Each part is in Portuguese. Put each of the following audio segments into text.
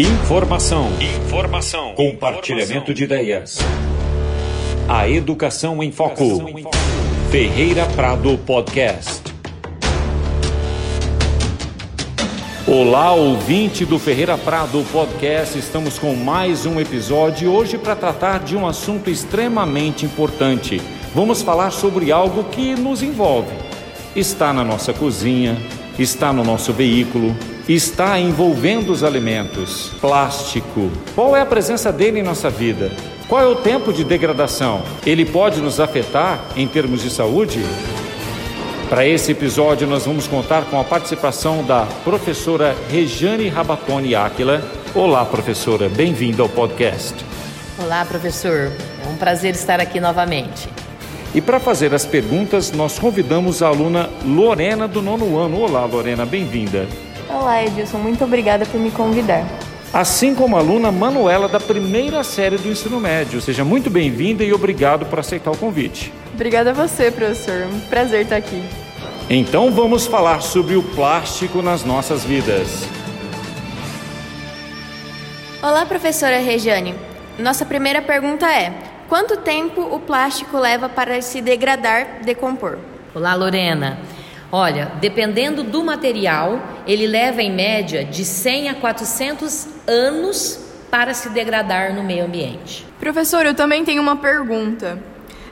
Informação. Informação. Compartilhamento de ideias. A educação em foco. Ferreira Prado Podcast. Olá, ouvinte do Ferreira Prado Podcast. Estamos com mais um episódio hoje para tratar de um assunto extremamente importante. Vamos falar sobre algo que nos envolve. Está na nossa cozinha, está no nosso veículo, está envolvendo os alimentos. Plástico. Qual é a presença dele em nossa vida? Qual é o tempo de degradação? Ele pode nos afetar em termos de saúde? Para esse episódio, nós vamos contar com a participação da professora Rejane Rabatoni Áquila. Olá, professora, bem-vinda ao podcast. Olá, professor. É um prazer estar aqui novamente. E para fazer as perguntas, nós convidamos a aluna Lorena do nono ano. Olá, Lorena, bem-vinda. Olá, Edilson, muito obrigada por me convidar. Assim como a aluna Manuela da primeira série do ensino médio. Seja muito bem-vinda e obrigado por aceitar o convite. Obrigada a você, professor. Um prazer estar aqui. Então vamos falar sobre o plástico nas nossas vidas. Olá, professora Rejane. Nossa primeira pergunta é: quanto tempo o plástico leva para se degradar, decompor? Olá, Lorena. Olha, dependendo do material, ele leva em média de 100 a 400 anos para se degradar no meio ambiente. Professor, eu também tenho uma pergunta.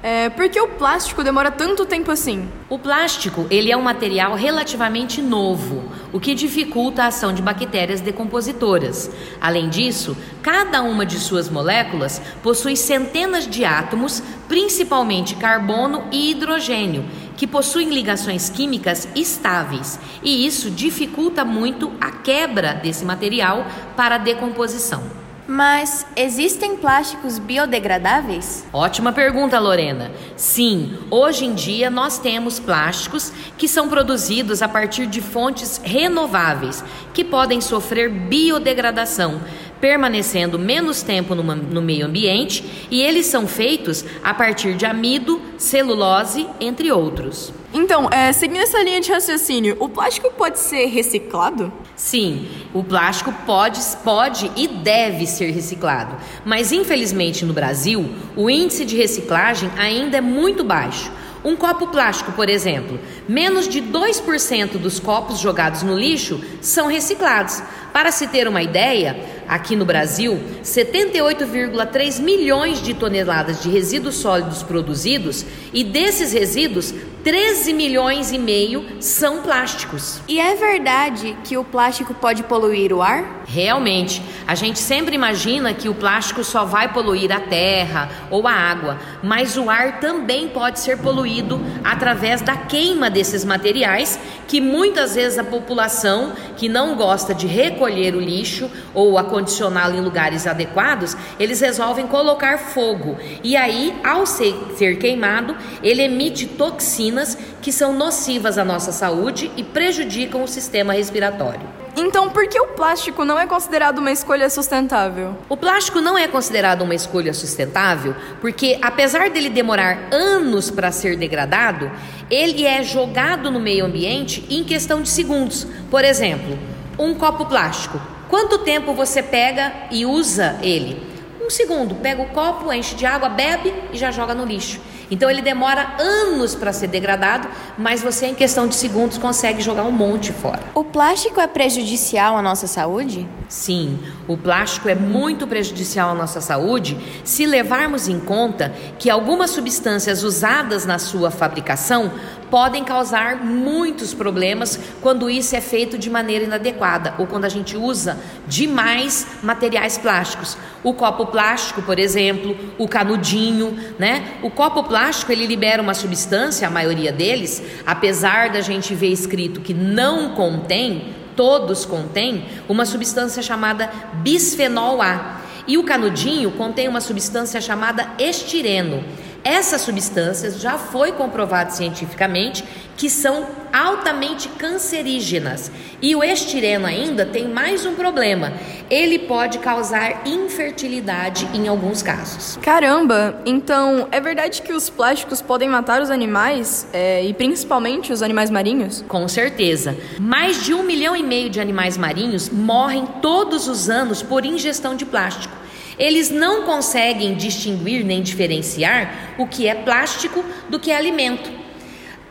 É, por que o plástico demora tanto tempo assim? O plástico ele é um material relativamente novo, o que dificulta a ação de bactérias decompositoras. Além disso, cada uma de suas moléculas possui centenas de átomos, principalmente carbono e hidrogênio, que possuem ligações químicas estáveis, e isso dificulta muito a quebra desse material para a decomposição. Mas existem plásticos biodegradáveis? Ótima pergunta, Lorena. Sim, hoje em dia nós temos plásticos que são produzidos a partir de fontes renováveis, que podem sofrer biodegradação, permanecendo menos tempo no, no meio ambiente, e eles são feitos a partir de amido, celulose, entre outros. Então, é, seguindo essa linha de raciocínio, o plástico pode ser reciclado? Sim, o plástico pode, pode e deve ser reciclado, mas infelizmente no Brasil o índice de reciclagem ainda é muito baixo. Um copo plástico, por exemplo, menos de 2% dos copos jogados no lixo são reciclados. Para se ter uma ideia, aqui no Brasil, 78,3 milhões de toneladas de resíduos sólidos produzidos e desses resíduos, 13 milhões e meio são plásticos. E é verdade que o plástico pode poluir o ar? Realmente, a gente sempre imagina que o plástico só vai poluir a terra ou a água, mas o ar também pode ser poluído através da queima desses materiais, que muitas vezes a população que não gosta de recolher o lixo ou acondicioná-lo em lugares adequados, eles resolvem colocar fogo. E aí, ao ser, ser queimado, ele emite toxinas que são nocivas à nossa saúde e prejudicam o sistema respiratório. Então, por que o plástico não é considerado uma escolha sustentável? O plástico não é considerado uma escolha sustentável porque, apesar dele demorar anos para ser degradado, ele é jogado no meio ambiente em questão de segundos. Por exemplo, um copo plástico. Quanto tempo você pega e usa ele? Um segundo, pega o copo, enche de água, bebe e já joga no lixo. Então ele demora anos para ser degradado, mas você em questão de segundos consegue jogar um monte fora. O plástico é prejudicial à nossa saúde? Sim, o plástico é muito prejudicial à nossa saúde se levarmos em conta que algumas substâncias usadas na sua fabricação podem causar muitos problemas quando isso é feito de maneira inadequada ou quando a gente usa demais materiais plásticos. O copo plástico, por exemplo, o canudinho, né? O copo plástico ele libera uma substância, a maioria deles, apesar da gente ver escrito que não contém, todos contêm uma substância chamada bisfenol A. E o canudinho contém uma substância chamada estireno. Essas substâncias já foi comprovado cientificamente que são altamente cancerígenas. E o estireno ainda tem mais um problema. Ele pode causar infertilidade em alguns casos. Caramba! Então, é verdade que os plásticos podem matar os animais é, e principalmente os animais marinhos? Com certeza. Mais de um milhão e meio de animais marinhos morrem todos os anos por ingestão de plástico. Eles não conseguem distinguir nem diferenciar o que é plástico do que é alimento.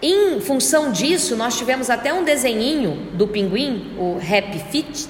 Em função disso, nós tivemos até um desenhinho do pinguim, o Happy Fit,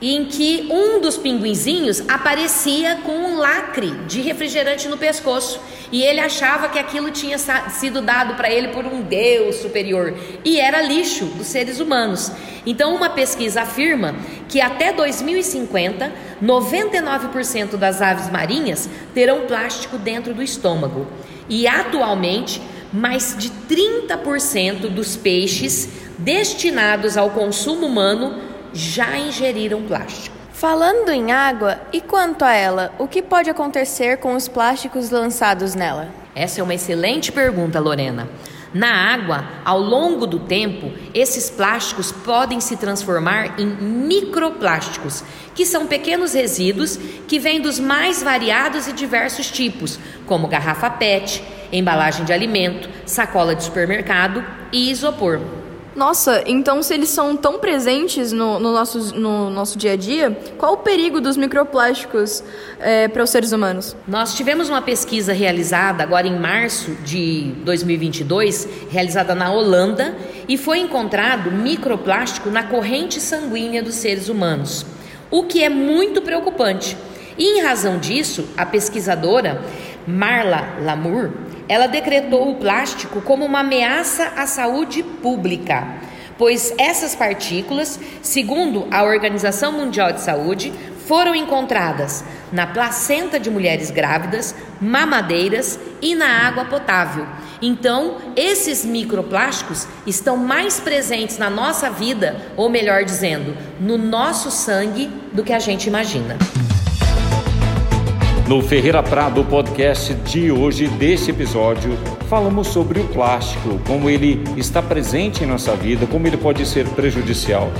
em que um dos pinguinzinhos aparecia com um lacre de refrigerante no pescoço e ele achava que aquilo tinha sido dado para ele por um Deus superior e era lixo dos seres humanos. Então, uma pesquisa afirma que até 2050, 99% das aves marinhas terão plástico dentro do estômago e atualmente mais de 30% dos peixes destinados ao consumo humano já ingeriram plástico. Falando em água, e quanto a ela, o que pode acontecer com os plásticos lançados nela? Essa é uma excelente pergunta, Lorena. Na água, ao longo do tempo, esses plásticos podem se transformar em microplásticos, que são pequenos resíduos que vêm dos mais variados e diversos tipos, como garrafa PET, embalagem de alimento, sacola de supermercado e isopor. Nossa, então se eles são tão presentes no, no, nosso, no nosso dia a dia, qual o perigo dos microplásticos é, para os seres humanos? Nós tivemos uma pesquisa realizada agora em março de 2022, realizada na Holanda, e foi encontrado microplástico na corrente sanguínea dos seres humanos, o que é muito preocupante. E em razão disso, a pesquisadora Marla Lamour ela decretou o plástico como uma ameaça à saúde pública, pois essas partículas, segundo a Organização Mundial de Saúde, foram encontradas na placenta de mulheres grávidas, mamadeiras e na água potável. Então, esses microplásticos estão mais presentes na nossa vida, ou melhor dizendo, no nosso sangue, do que a gente imagina. No Ferreira Prado podcast de hoje, desse episódio, falamos sobre o plástico, como ele está presente em nossa vida, como ele pode ser prejudicial.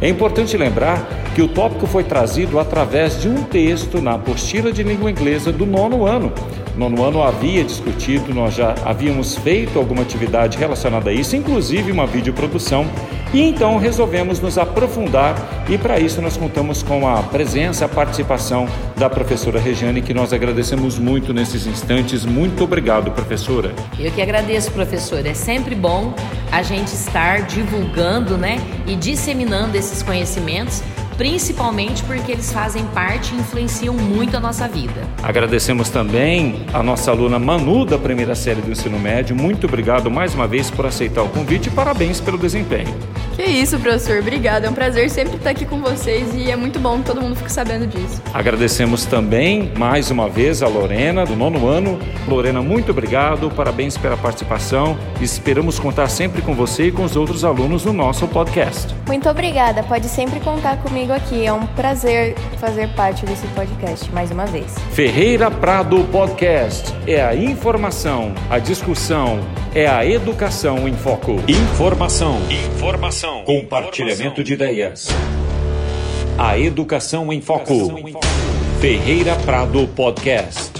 É importante lembrar que o tópico foi trazido através de um texto na apostila de língua inglesa do nono ano. Nono ano havia discutido, nós já havíamos feito alguma atividade relacionada a isso, inclusive uma videoprodução e então resolvemos nos aprofundar e para isso nós contamos com a presença, a participação da professora Regiane, que nós agradecemos muito nesses instantes. Muito obrigado, professora. Eu que agradeço, professora. É sempre bom a gente estar divulgando, né, e disseminando esses conhecimentos principalmente porque eles fazem parte e influenciam muito a nossa vida. Agradecemos também a nossa aluna Manu da primeira série do ensino médio. Muito obrigado mais uma vez por aceitar o convite e parabéns pelo desempenho. Que isso, professor. Obrigado. É um prazer sempre estar aqui com vocês e é muito bom que todo mundo fique sabendo disso. Agradecemos também mais uma vez a Lorena do nono ano. Lorena, muito obrigado. Parabéns pela participação. Esperamos contar sempre com você e com os outros alunos no nosso podcast. Muito obrigada. Pode sempre contar comigo comigo aqui. É um prazer fazer parte desse podcast mais uma vez. Ferreira Prado Podcast é a informação, a discussão, é a educação em foco. Informação, informação, compartilhamento de ideias. A educação em foco. Ferreira Prado Podcast.